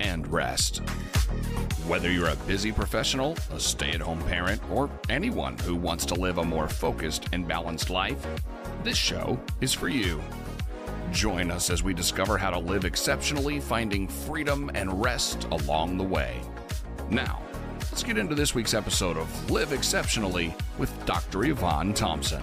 and rest? Whether you're a busy professional, a stay at home parent, or anyone who wants to live a more focused and balanced life, this show is for you. Join us as we discover how to live exceptionally, finding freedom and rest along the way. Now, let's get into this week's episode of Live Exceptionally with Dr. Evonne Thompson.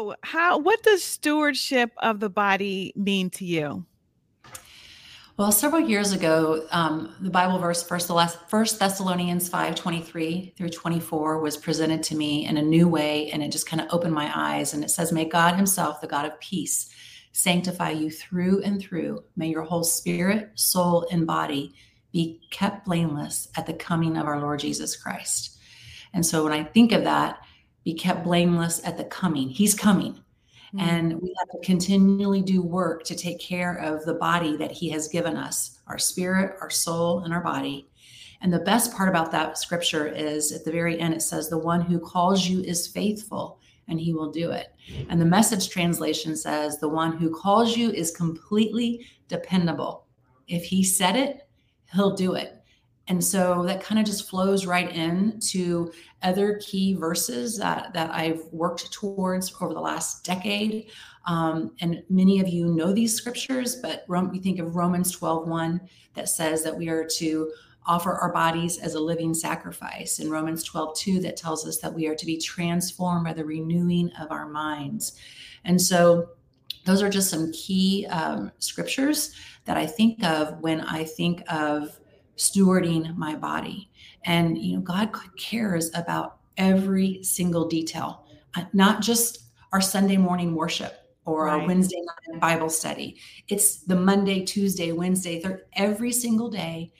Oh, how what does stewardship of the body mean to you? Well, several years ago, um, the Bible verse, First, First Thessalonians five twenty three through twenty four, was presented to me in a new way, and it just kind of opened my eyes. And it says, "May God Himself, the God of peace, sanctify you through and through. May your whole spirit, soul, and body be kept blameless at the coming of our Lord Jesus Christ." And so, when I think of that, be kept blameless at the coming. He's coming. Mm-hmm. And we have to continually do work to take care of the body that He has given us our spirit, our soul, and our body. And the best part about that scripture is at the very end, it says, The one who calls you is faithful and he will do it. And the message translation says, The one who calls you is completely dependable. If he said it, he'll do it. And so that kind of just flows right in to other key verses that, that I've worked towards over the last decade. Um, and many of you know these scriptures, but we think of Romans 12 1 that says that we are to offer our bodies as a living sacrifice. In Romans 12 2, that tells us that we are to be transformed by the renewing of our minds. And so those are just some key um, scriptures that I think of when I think of stewarding my body. And, you know, God cares about every single detail, uh, not just our Sunday morning worship or right. our Wednesday night Bible study. It's the Monday, Tuesday, Wednesday, third, every single day,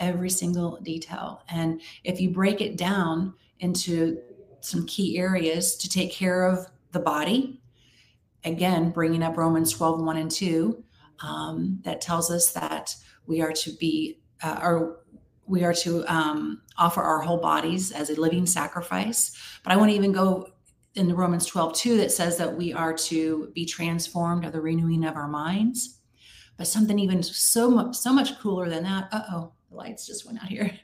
every single detail. And if you break it down into some key areas to take care of the body, again, bringing up Romans 12, 1 and 2, um, that tells us that we are to be uh, or we are to um, offer our whole bodies as a living sacrifice. But I want to even go in the Romans 12, 2, that says that we are to be transformed of the renewing of our minds. But something even so much, so much cooler than that, uh oh, the lights just went out here.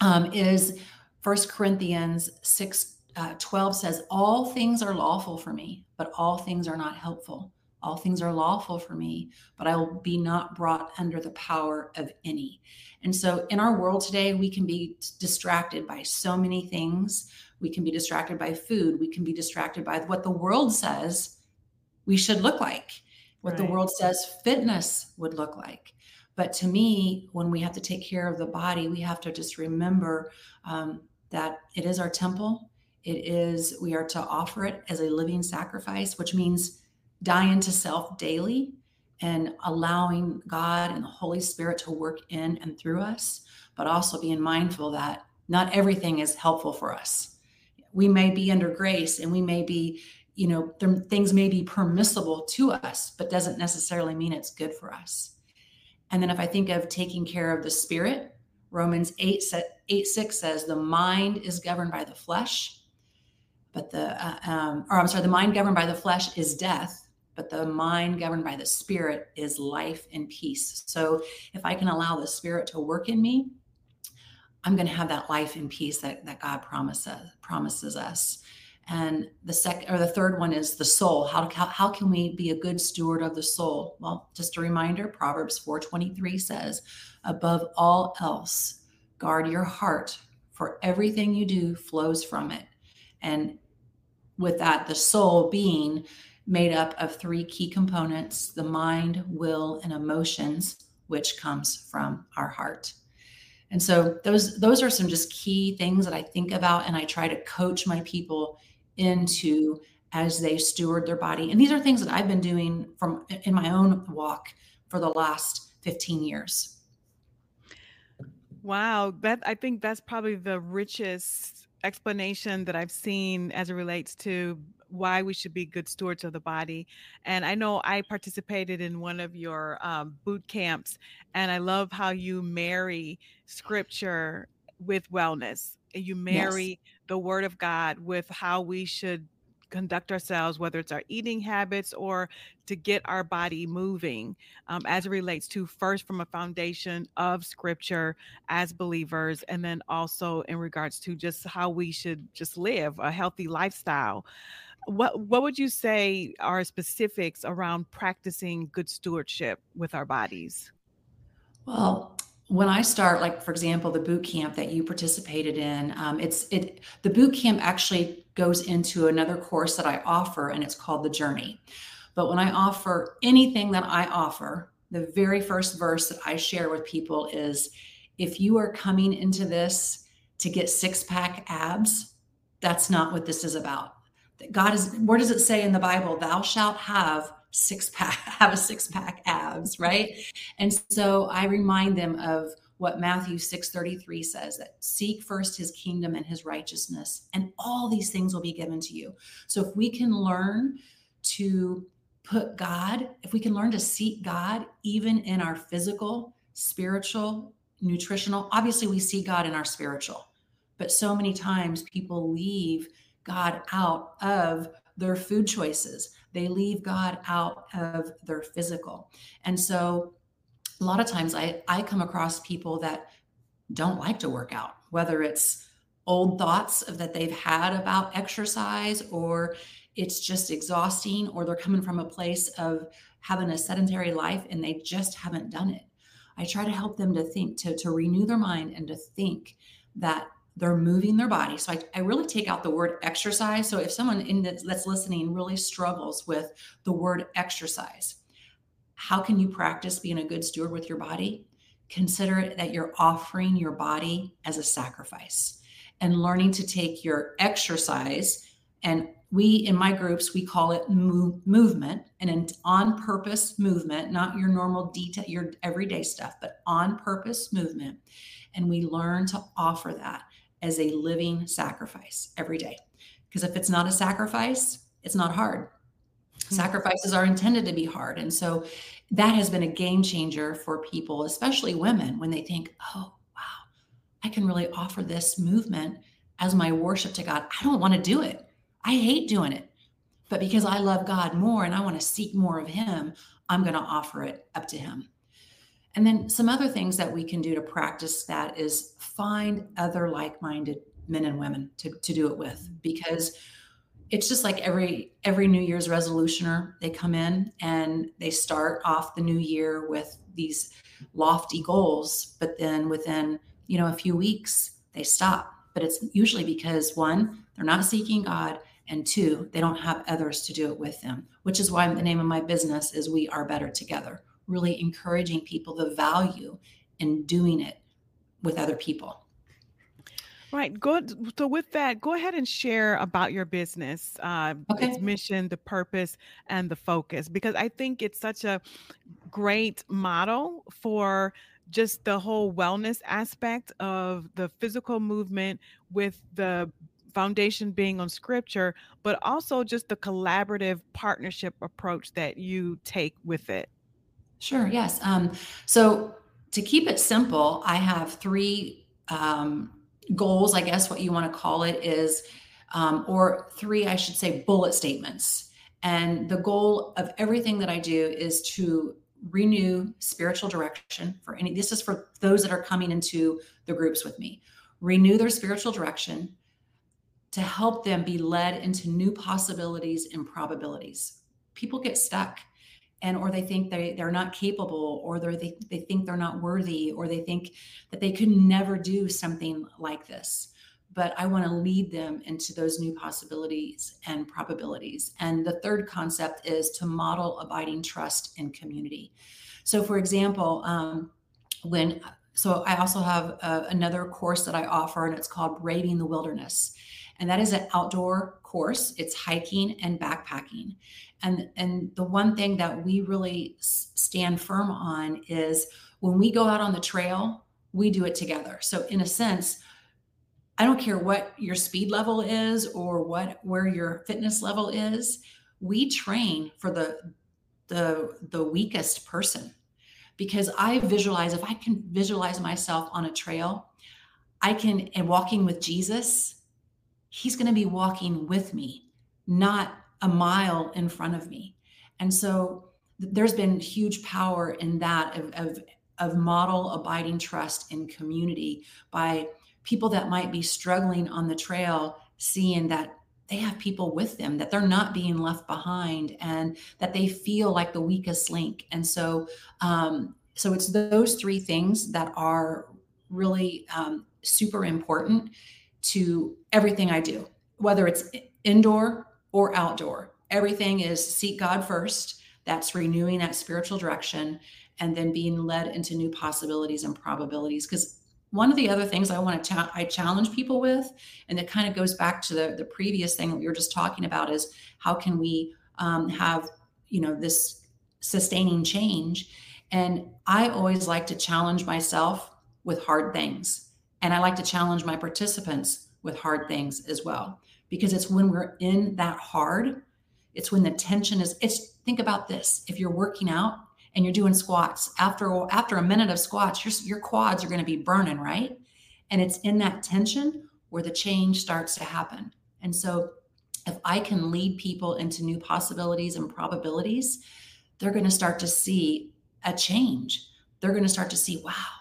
Um, is First Corinthians 6, uh, 12 says, All things are lawful for me, but all things are not helpful. All things are lawful for me, but I will be not brought under the power of any. And so in our world today, we can be distracted by so many things. We can be distracted by food. We can be distracted by what the world says we should look like, what right. the world says fitness would look like. But to me, when we have to take care of the body, we have to just remember um, that it is our temple. It is, we are to offer it as a living sacrifice, which means dying to self daily and allowing God and the Holy Spirit to work in and through us, but also being mindful that not everything is helpful for us. We may be under grace and we may be, you know, things may be permissible to us, but doesn't necessarily mean it's good for us. And then if I think of taking care of the spirit, Romans 8, 8 6 says, the mind is governed by the flesh, but the, uh, um, or I'm sorry, the mind governed by the flesh is death, but the mind governed by the spirit is life and peace. So if I can allow the spirit to work in me, I'm going to have that life and peace that, that God promises promises us. And the second or the third one is the soul. How, how, how can we be a good steward of the soul? Well, just a reminder, Proverbs 4:23 says, above all else, guard your heart, for everything you do flows from it. And with that, the soul being made up of three key components the mind, will, and emotions, which comes from our heart. And so those those are some just key things that I think about and I try to coach my people into as they steward their body. And these are things that I've been doing from in my own walk for the last 15 years. Wow, that I think that's probably the richest explanation that I've seen as it relates to why we should be good stewards of the body. And I know I participated in one of your um, boot camps, and I love how you marry scripture with wellness. You marry yes. the word of God with how we should conduct ourselves, whether it's our eating habits or to get our body moving, um, as it relates to first from a foundation of scripture as believers, and then also in regards to just how we should just live a healthy lifestyle. What what would you say are specifics around practicing good stewardship with our bodies? Well, when I start, like for example, the boot camp that you participated in, um, it's it the boot camp actually goes into another course that I offer, and it's called the Journey. But when I offer anything that I offer, the very first verse that I share with people is, if you are coming into this to get six pack abs, that's not what this is about. God is. Where does it say in the Bible? Thou shalt have six pack have a six pack abs right and so i remind them of what matthew 6.33 says that seek first his kingdom and his righteousness and all these things will be given to you so if we can learn to put god if we can learn to seek god even in our physical spiritual nutritional obviously we see god in our spiritual but so many times people leave god out of their food choices they leave God out of their physical. And so a lot of times I, I come across people that don't like to work out, whether it's old thoughts of that they've had about exercise or it's just exhausting or they're coming from a place of having a sedentary life and they just haven't done it. I try to help them to think, to, to renew their mind and to think that they're moving their body. So I, I really take out the word exercise. So if someone in that's listening really struggles with the word exercise, how can you practice being a good steward with your body? Consider it that you're offering your body as a sacrifice and learning to take your exercise and we in my groups we call it move, movement and an on purpose movement not your normal detail your everyday stuff but on purpose movement and we learn to offer that as a living sacrifice every day. Because if it's not a sacrifice, it's not hard. Mm-hmm. Sacrifices are intended to be hard. And so that has been a game changer for people, especially women, when they think, oh, wow, I can really offer this movement as my worship to God. I don't want to do it. I hate doing it. But because I love God more and I want to seek more of Him, I'm going to offer it up to Him. And then some other things that we can do to practice that is find other like-minded men and women to, to do it with. Mm-hmm. Because it's just like every every new year's resolutioner they come in and they start off the new year with these lofty goals but then within you know a few weeks they stop. But it's usually because one they're not seeking god and two they don't have others to do it with them which is why the name of my business is we are better together really encouraging people the value in doing it with other people. Right. Good. So with that, go ahead and share about your business, uh, okay. its mission, the purpose, and the focus, because I think it's such a great model for just the whole wellness aspect of the physical movement with the foundation being on scripture, but also just the collaborative partnership approach that you take with it. Sure. Yes. Um, so to keep it simple, I have three um, goals, I guess what you want to call it is, um, or three, I should say, bullet statements. And the goal of everything that I do is to renew spiritual direction for any, this is for those that are coming into the groups with me, renew their spiritual direction to help them be led into new possibilities and probabilities. People get stuck and or they think they they're not capable or they they think they're not worthy or they think that they could never do something like this. But i want to lead them into those new possibilities and probabilities. And the third concept is to model abiding trust in community. So for example um, when so i also have uh, another course that i offer and it's called braving the wilderness. And that is an outdoor course, it's hiking and backpacking. And, and the one thing that we really stand firm on is when we go out on the trail, we do it together. So, in a sense, I don't care what your speed level is or what where your fitness level is. We train for the the the weakest person because I visualize if I can visualize myself on a trail, I can and walking with Jesus, he's going to be walking with me, not a mile in front of me. And so there's been huge power in that of, of, of model abiding trust in community by people that might be struggling on the trail, seeing that they have people with them, that they're not being left behind, and that they feel like the weakest link. And so, um, so it's those three things that are really um, super important to everything I do, whether it's indoor or outdoor. Everything is seek God first. That's renewing that spiritual direction and then being led into new possibilities and probabilities. Because one of the other things I want to I challenge people with, and it kind of goes back to the the previous thing that we were just talking about, is how can we um, have you know this sustaining change? And I always like to challenge myself with hard things, and I like to challenge my participants with hard things as well, because it's when we're in that hard, it's when the tension is. It's think about this: if you're working out and you're doing squats after after a minute of squats your, your quads are going to be burning right? And it's in that tension where the change starts to happen. And so if i can lead people into new possibilities and probabilities they're going to start to see a change. They're going to start to see wow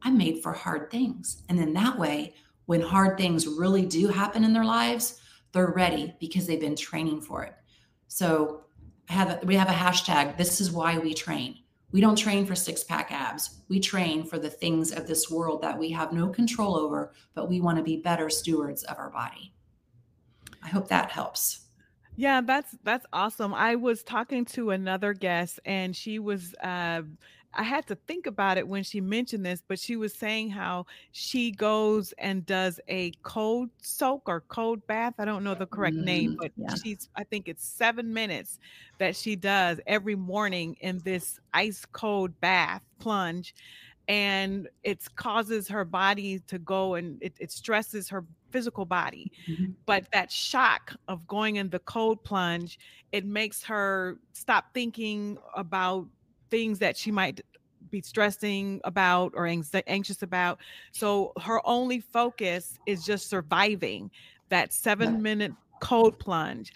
i'm made for hard things. And then that way when hard things really do happen in their lives they're ready because they've been training for it so have a, we have a hashtag. This is why we train. We don't train for six pack abs. We train for the things of this world that we have no control over, but we want to be better stewards of our body. I hope that helps. Yeah, that's that's awesome. I was talking to another guest and she was uh I had to think about it when she mentioned this, but she was saying how she goes and does a cold soak or cold bath. I don't know the correct mm, name, but yeah. she's, I think it's seven minutes that she does every morning in this ice cold bath plunge. And it causes her body to go and it, it stresses her physical body. Mm-hmm. But that shock of going in the cold plunge, it makes her stop thinking about things that she might be stressing about or anxious about. So her only focus is just surviving that seven minute cold plunge.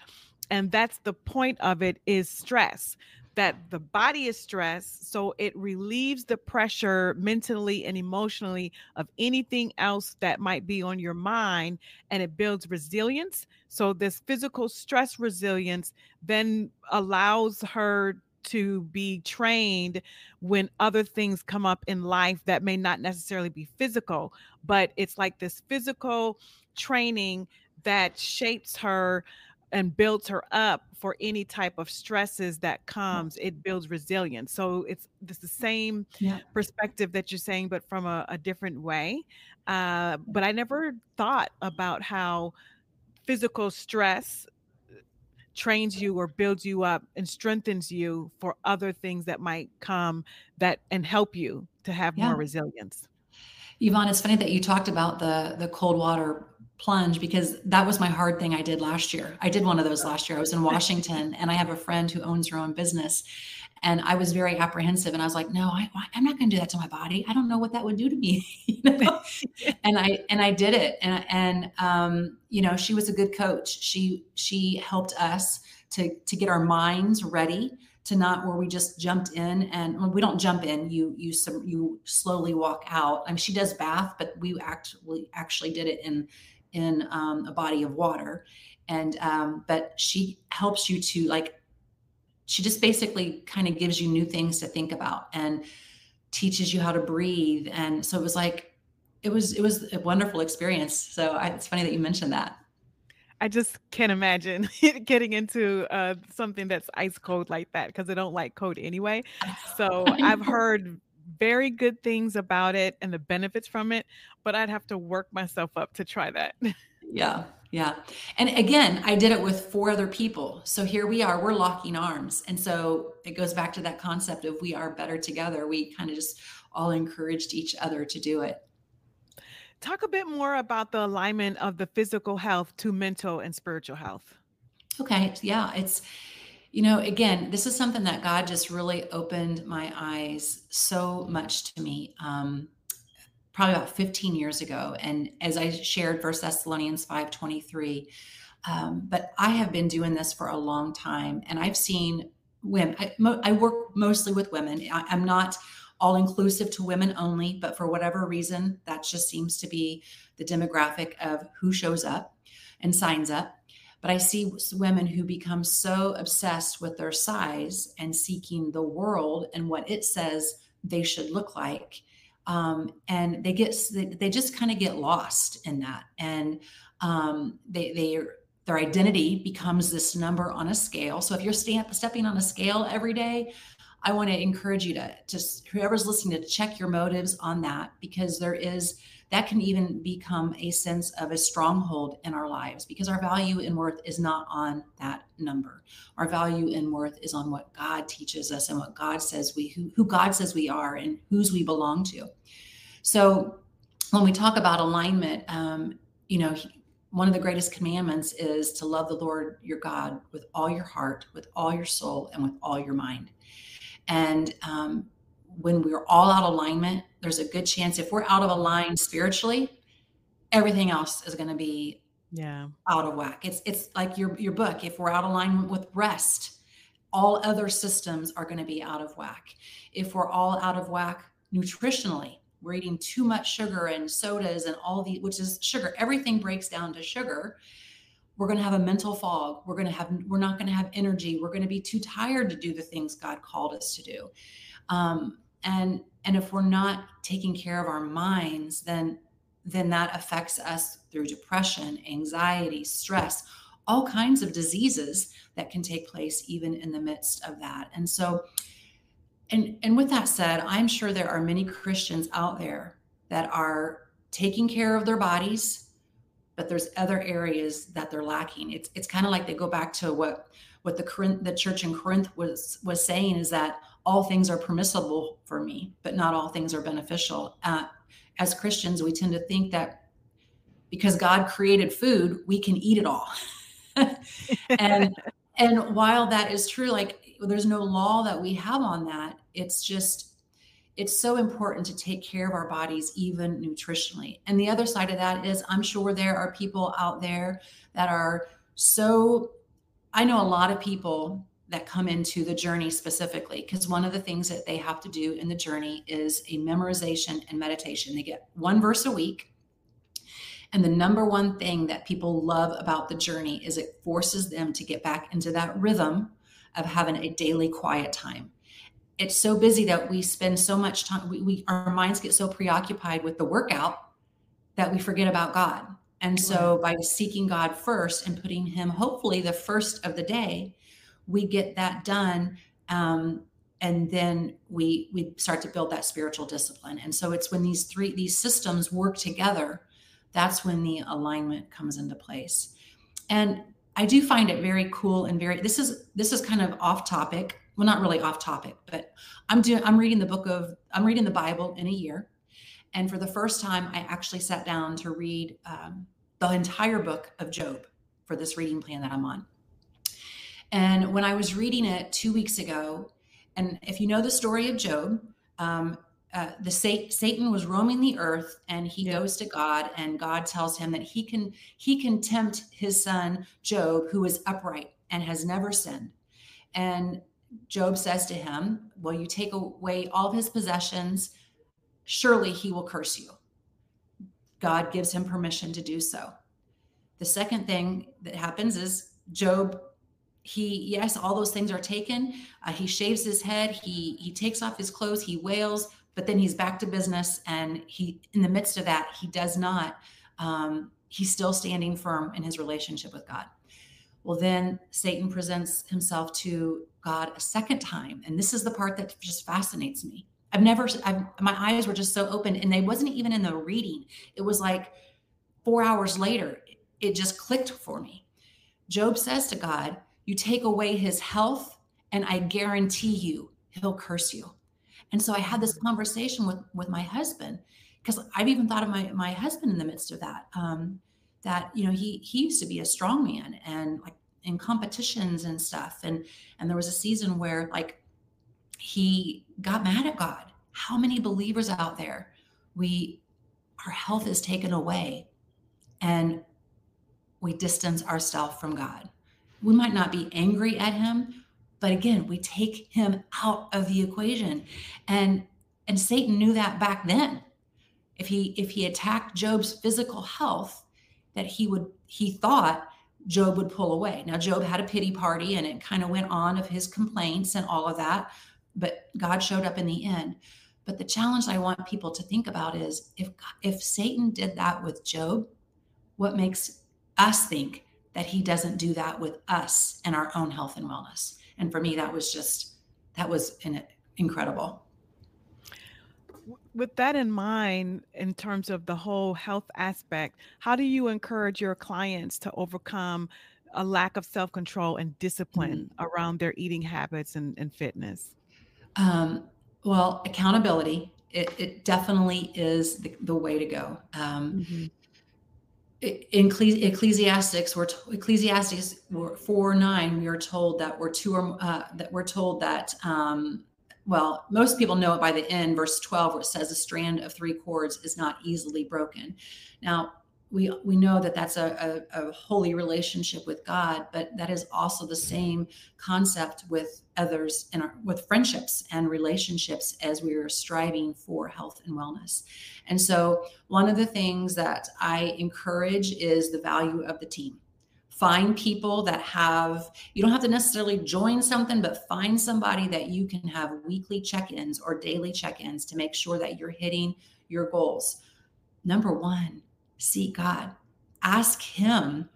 And that's the point of it is stress that the body is stressed so it relieves the pressure mentally and emotionally of anything else that might be on your mind and it builds resilience so this physical stress resilience then allows her to be trained when other things come up in life that may not necessarily be physical, but it's like this physical training that shapes her and builds her up for any type of stresses that comes it builds resilience so it's, it's the same yeah. perspective that you're saying but from a, a different way uh, but i never thought about how physical stress trains you or builds you up and strengthens you for other things that might come that and help you to have yeah. more resilience. Evonne, it's funny that you talked about the the cold water plunge because that was my hard thing I did last year. I did one of those last year. I was in Washington and I have a friend who owns her own business and I was very apprehensive and I was like, no, I, am not going to do that to my body. I don't know what that would do to me. you know? and I, and I did it. And, and, um, you know, she was a good coach. She, she helped us to, to get our minds ready to not where we just jumped in and well, we don't jump in. You, you, some, you slowly walk out. I mean, she does bath, but we actually, actually did it in, in um, a body of water. And, um, but she helps you to like she just basically kind of gives you new things to think about and teaches you how to breathe and so it was like it was it was a wonderful experience so I, it's funny that you mentioned that I just can't imagine getting into uh, something that's ice cold like that because I don't like cold anyway. So I've heard very good things about it and the benefits from it, but I'd have to work myself up to try that. Yeah, Yeah. And again, I did it with four other people. So here we are, we're locking arms. And so it goes back to that concept of we are better together. We kind of just all encouraged each other to do it. Talk a bit more about the alignment of the physical health to mental and spiritual health. Okay. Yeah. It's, you know, again, this is something that God just really opened my eyes so much to me. Um, probably about 15 years ago. And as I shared, First Thessalonians 5:23. Um, but I have been doing this for a long time, and I've seen women. I, mo- I work mostly with women. I, I'm not all inclusive to women only, but for whatever reason, that just seems to be the demographic of who shows up and signs up. But I see women who become so obsessed with their size and seeking the world and what it says they should look like um, and they get they, just kind of get lost in that. And um, they they their identity becomes this number on a scale. So if you're stepping on a scale every day i want to encourage you to just whoever's listening to check your motives on that because there is that can even become a sense of a stronghold in our lives because our value and worth is not on that number. Our value and worth is on what God teaches us and what God says we who, who God says we are and whose we belong to. So when we talk about alignment, um, you know, one of the greatest commandments is to love the Lord your God with all your heart, with all your soul, and with all your mind. And um, when we're all out of alignment, there's a good chance if we're out of alignment spiritually, everything else is going to be yeah out of whack. It's it's like your your book. If we're out of alignment with rest, all other systems are going to be out of whack. If we're all out of whack nutritionally, we're eating too much sugar and sodas and all the which is sugar. Everything breaks down to sugar. We're going to have a mental fog. We're going to have we're not going to have energy. We're going to be too tired to do the things God called us to do. Um, and and if we're not taking care of our minds then then that affects us through depression anxiety stress all kinds of diseases that can take place even in the midst of that and so and and with that said i'm sure there are many christians out there that are taking care of their bodies but there's other areas that they're lacking it's it's kind of like they go back to what what the Corinth, the church in Corinth was was saying is that all things are permissible for me, but not all things are beneficial. Uh, as Christians, we tend to think that because God created food, we can eat it all. and and while that is true, like there's no law that we have on that. It's just it's so important to take care of our bodies even nutritionally. And the other side of that is I'm sure there are people out there that are so I know a lot of people that come into the journey specifically because one of the things that they have to do in the journey is a memorization and meditation. They get one verse a week. And the number one thing that people love about the journey is it forces them to get back into that rhythm of having a daily quiet time. It's so busy that we spend so much time, we, we our minds get so preoccupied with the workout that we forget about God. And so by seeking God first and putting him hopefully the first of the day, we get that done um, and then we we start to build that spiritual discipline. And so it's when these three these systems work together that's when the alignment comes into place. And i do find it very cool and very this is this is kind of off topic well not really off topic but i'm doing i'm reading the book of i'm reading the bible in a year and for the first time i actually sat down to read um, the entire book of job for this reading plan that i'm on and when I was reading it two weeks ago, and if you know the story of Job, um, uh, the Satan was roaming the earth, and he yeah. goes to God, and God tells him that he can he can tempt his son Job, who is upright and has never sinned. And Job says to him, Will you take away all his possessions, surely he will curse you." God gives him permission to do so. The second thing that happens is Job he yes all those things are taken. Uh, he shaves his head. He he takes off his clothes. He wails but then he's back to business. And he in the midst of that he does not um, he's still standing firm in his relationship with god well then satan presents himself to god a second time and this is the part that just fascinates me i've never I've, my eyes were just so open and they wasn't even in the reading it was like four hours later it just clicked for me. Job says to God, You take away his health, and I guarantee you he'll curse you. And so I had this conversation with, with my husband because I've even thought of my, my husband in the midst of that. Um, that you know he he used to be a strong man and like in competitions and stuff. And and there was a season where like he got mad at god. How many believers out there we our health is taken away and we distance ourselves from god. We might not be angry at him but again we take him out of the equation. And and satan knew that back then. If he if he attacked job's physical health that he would he thought Job would pull away. Now Job had a pity party and it kind of went on of his complaints and all of that, but God showed up in the end. But the challenge I want people to think about is if if Satan did that with Job, what makes us think that he doesn't do that with us and our own health and wellness? And for me that was just that was an, incredible with that in mind, in terms of the whole health aspect, how do you encourage your clients to overcome a lack of self control and discipline mm-hmm. around their eating habits and, and fitness? Um, well, accountability, it, it, definitely is the, the way to go. Um, mm-hmm. In Ecclesiastics, we're to, Ecclesiastes four nine. We are told that we're two or uh, that we're told that um, well, most people know it by the end, verse 12, where it says a strand of three cords is not easily broken. Now, we we know that that's a, a, a, holy relationship with God, but that is also the same concept with others and with friendships and relationships as we are striving for health and wellness. And so, one of the things that I encourage is the value of the team find people that have you don't have to necessarily join something but find somebody that you can have weekly check-ins or daily check-ins to make sure that you're hitting your goals. Number one seek god. Ask him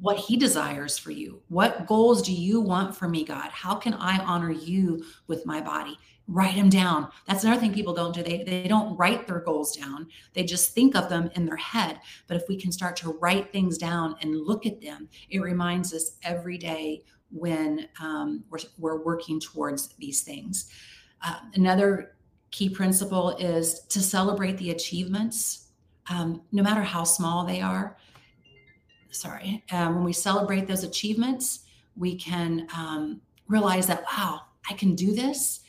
what he desires for you what goals do you want for me god how can i honor you with my body write them down. That's another thing people don't do. They, they don't write their goals down. They just think of them in their head. But if we can start to write things down and look at them, it reminds us every day when um, we're, we're working towards these things. Uh, another key principle is to celebrate the achievements, um, no matter how small they are. Sorry. Um, when we celebrate those achievements, we can um, realize that, wow, I can do this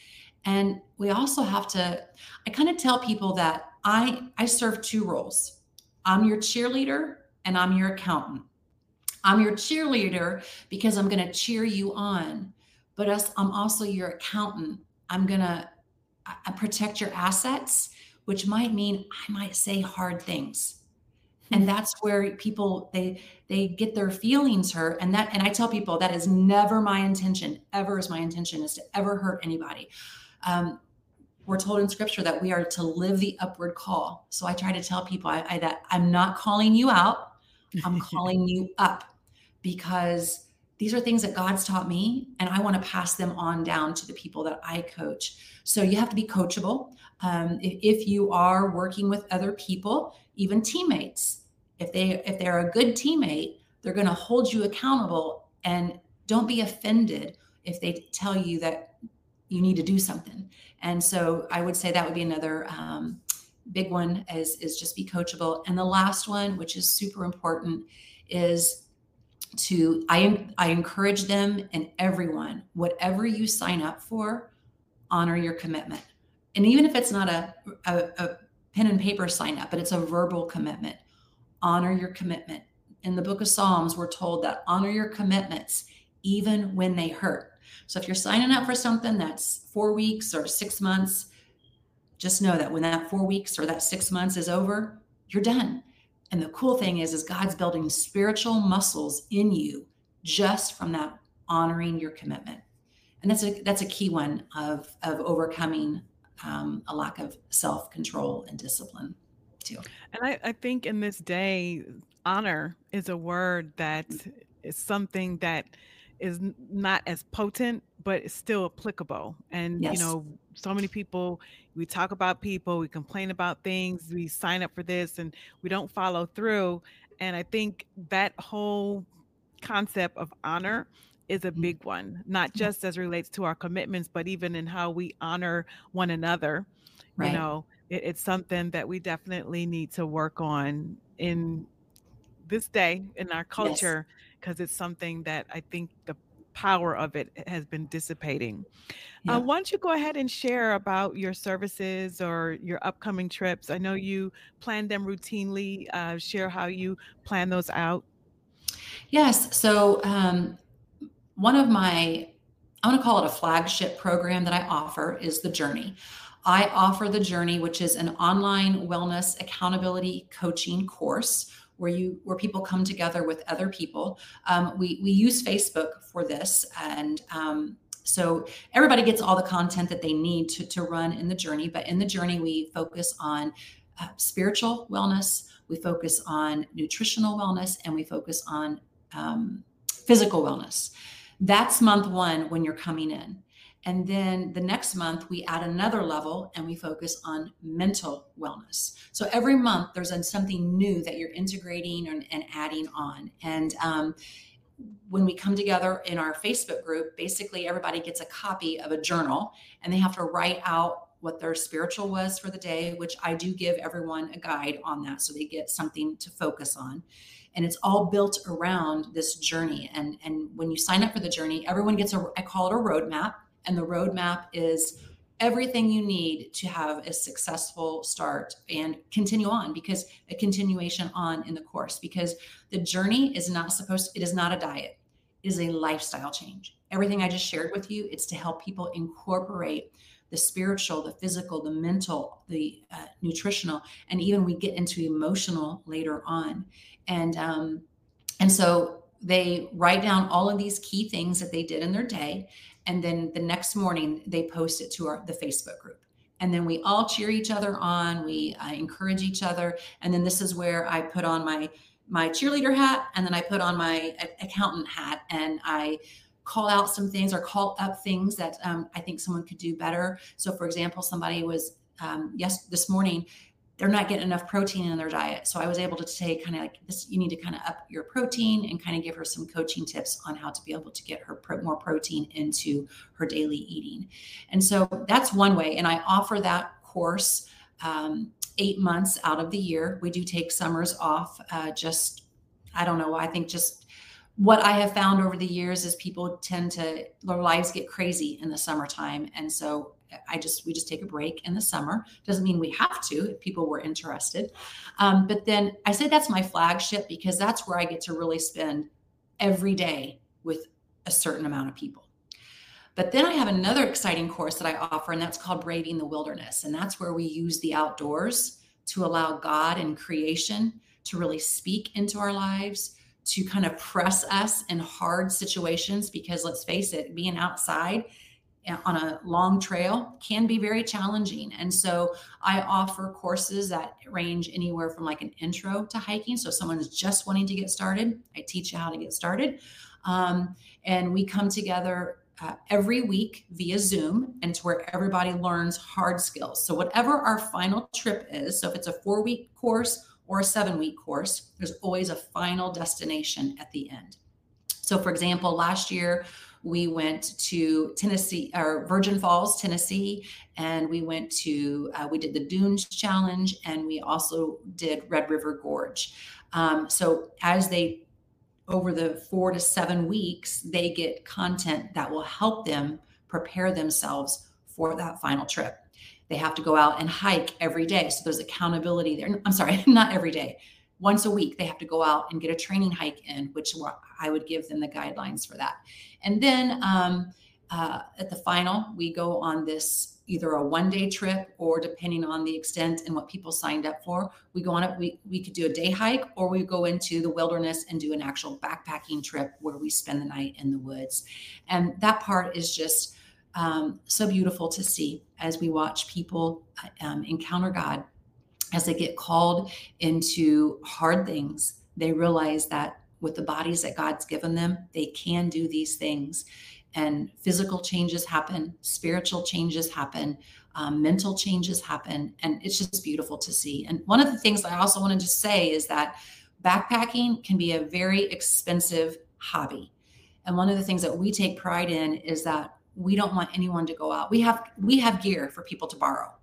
and we also have to, I kind of tell people that I I serve two roles. I'm your cheerleader and I'm your accountant. I'm your cheerleader because I'm going to cheer you on, but us, I'm also your accountant. I'm going to protect your assets, which might mean I might say hard things. And that's where people they they get their feelings hurt and that and I tell people that is never my intention ever is my intention is to ever hurt anybody um, we're told in scripture that we are to live the upward call. So I try to tell people I, I, that I'm not calling you out, I'm calling you up because these are things that God's taught me, and I want to pass them on down to the people that I coach. So you have to be coachable. Um, if, if you are working with other people, even teammates, if they if they're a good teammate, they're going to hold you accountable, and don't be offended if they tell you that you need to do something. And so I would say that would be another um, big one is, is just be coachable. And the last one, which is super important, is to I, I encourage them and everyone, whatever you sign up for, honor your commitment. And even if it's not a, a, a pen and paper sign up, but it's a verbal commitment, honor your commitment. In the book of Psalms, we're told that honor your commitments even when they hurt. So if you're signing up for something that's four weeks or six months, just know that when that four weeks or that six months is over, you're done. And the cool thing is, is God's building spiritual muscles in you just from that honoring your commitment. And that's a that's a key one of of overcoming um, a lack of self control and discipline too. And I, I think in this day, honor is a word that is something that is not as potent but it's still applicable and yes. you know so many people we talk about people we complain about things we sign up for this and we don't follow through And I think that whole concept of honor is a mm-hmm. big one, not just as relates to our commitments, but even in how we honor one another. Right. You know, it, it's something that we definitely need to work on in this day in our culture because yes. it's something that I think the power of it has been dissipating. Uh, yeah. Uh, why don't you go ahead and share about your services or your upcoming trips? I know you plan them routinely. Uh, share how you plan those out. Yes. So, um, one of my, I want to call it a flagship program that I offer is the Journey. I offer the Journey, which is an online wellness accountability coaching course where you where people come together with other people. Um, we we use Facebook for this, and um, so everybody gets all the content that they need to to run in the journey. But in the journey, we focus on uh, spiritual wellness, we focus on nutritional wellness, and we focus on um, physical wellness. That's month one when you're coming in. And then the next month, we add another level and we focus on mental wellness. So every month, there's something new that you're integrating and, and adding on. And um, when we come together in our Facebook group, basically everybody gets a copy of a journal and they have to write out what their spiritual was for the day, which I do give everyone a guide on that so they get something to focus on. And it's all built around this journey. And, and when you sign up for the journey, everyone gets a, I call it a roadmap and the roadmap is everything you need to have a successful start and continue on because a continuation on in the course because the journey is not supposed it is not a diet. It is a lifestyle change. Everything i just shared with you it's to help people incorporate the spiritual the physical the mental the uh, nutritional and even we get into emotional later on. And um and so they write down all of these key things that they did in their day and then the next morning they post it to our the facebook group. And then we all cheer each other on. We uh, encourage each other. And then this is where i put on my my cheerleader hat and then i put on my accountant hat and i call out some things or call up things that um, i think someone could do better. So for example somebody was um, yes this morning they're not getting enough protein in their diet. So I was able to say kind of like this, you need to kind of up your protein and kind of give her some coaching tips on how to be able to get her pro- more protein into her daily eating. And so that's one way. And I offer that course um, eight months out of the year. We do take summers off. Uh, just, I don't know, I think just what I have found over the years is people tend to, their lives get crazy in the summertime. And so I just we just take a break in the summer. Doesn't mean we have to if people were interested. Um, but then I say that's my flagship because that's where I get to really spend every day with a certain amount of people. But then I have another exciting course that I offer, and that's called Braving the Wilderness. And that's where we use the outdoors to allow God and creation to really speak into our lives, to kind of press us in hard situations. Because let's face it, being outside on a long trail can be very challenging. And so I offer courses that range anywhere from like an intro to hiking. So someone is just wanting to get started, I teach you how to get started. Um, and we come together uh, every week via Zoom, and to where everybody learns hard skills. So, whatever our final trip is, so if it's a four week course or a seven week course, there's always a final destination at the end. So, for example, last year we went to Tennessee or Virgin Falls, Tennessee, and we went to uh, we did the Dunes Challenge, and we also did Red River Gorge. Um, so as they over the four to seven weeks, they get content that will help them prepare themselves for that final trip. They have to go out and hike every day. So there's accountability there. I'm sorry, not every day once a week they have to go out and get a training hike in which i would give them the guidelines for that. And then um, uh, at the final we go on this either a one day trip or depending on the extent and what people signed up for we go on it we, we could do a day hike or we go into the wilderness and do an actual backpacking trip where we spend the night in the woods. And that part is just um, so beautiful to see as we watch people uh, um, encounter god. As they get called into hard things, they realize that with the bodies that God's given them, they can do these things. And physical changes happen, spiritual changes happen, um, mental changes happen. And it's just beautiful to see. And one of the things I also wanted to say is that backpacking can be a very expensive hobby. And one of the things that we take pride in is that we don't want anyone to go out. We have we have gear for people to borrow.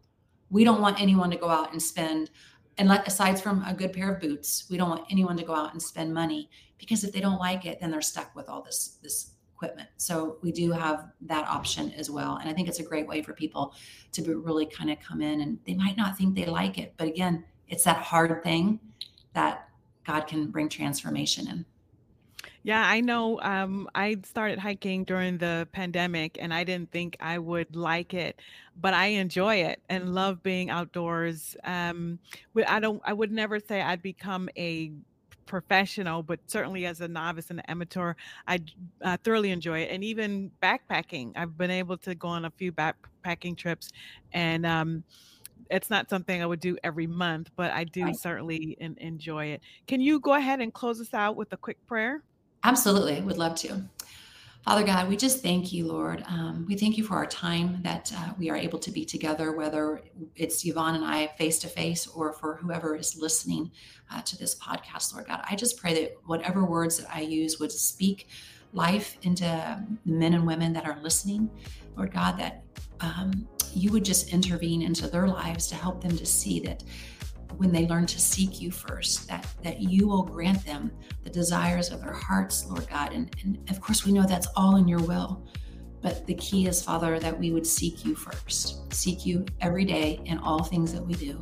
We don't want anyone to go out and spend and let aside from a good pair of boots, we don't want anyone to go out and spend money because if they don't like it, then they're stuck with all this this equipment. So we do have that option as well. And I think it's a great way for people to really kind of come in and they might not think they like it. But again, it's that hard thing that God can bring transformation in. Yeah, I know. Um, I started hiking during the pandemic and I didn't think I would like it, but I enjoy it and love being outdoors. Um, I don't, I would never say I'd become a professional, but certainly as a novice and amateur, I uh, thoroughly enjoy it. And even backpacking, I've been able to go on a few backpacking trips and, um, it's not something I would do every month, but I do right. certainly in, enjoy it. Can you go ahead and close us out with a quick prayer? Absolutely, would love to. Father God, we just thank you, Lord. Um, we thank you for our time that uh, we are able to be together, whether it's Evonne and I face to face or for whoever is listening uh, to this podcast, Lord God. I just pray that whatever words that I use would speak life into the men and women that are listening, Lord God, that um, you would just intervene into their lives to help them to see that when they learn to seek you first, that, that you will grant them the desires of their hearts, Lord God. And, and of course, we know that's all in your will. But the key is, Father, that we would seek you first, seek you every day in all things that we do.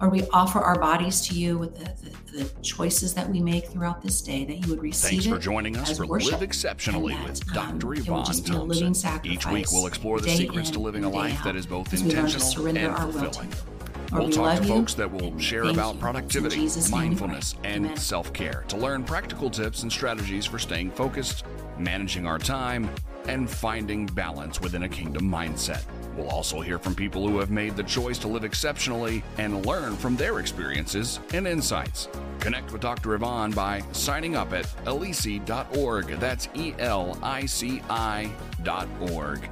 Or we offer our bodies to you with the, the, the choices that we make throughout this day, that you would receive Thanks for joining us for worship, Live Exceptionally that, with Dr. Um, Evonne Thompson. Each week we'll explore the secrets to living a life that is both intentional and fulfilling. We'll we talk to folks that will share about productivity, mindfulness, and self care to learn practical tips and strategies for staying focused, managing our time, and finding balance within a kingdom mindset. We'll also hear from people who have made the choice to live exceptionally and learn from their experiences and insights. Connect with Dr. Evonne by signing up at elici.org. That's E L I C I.org.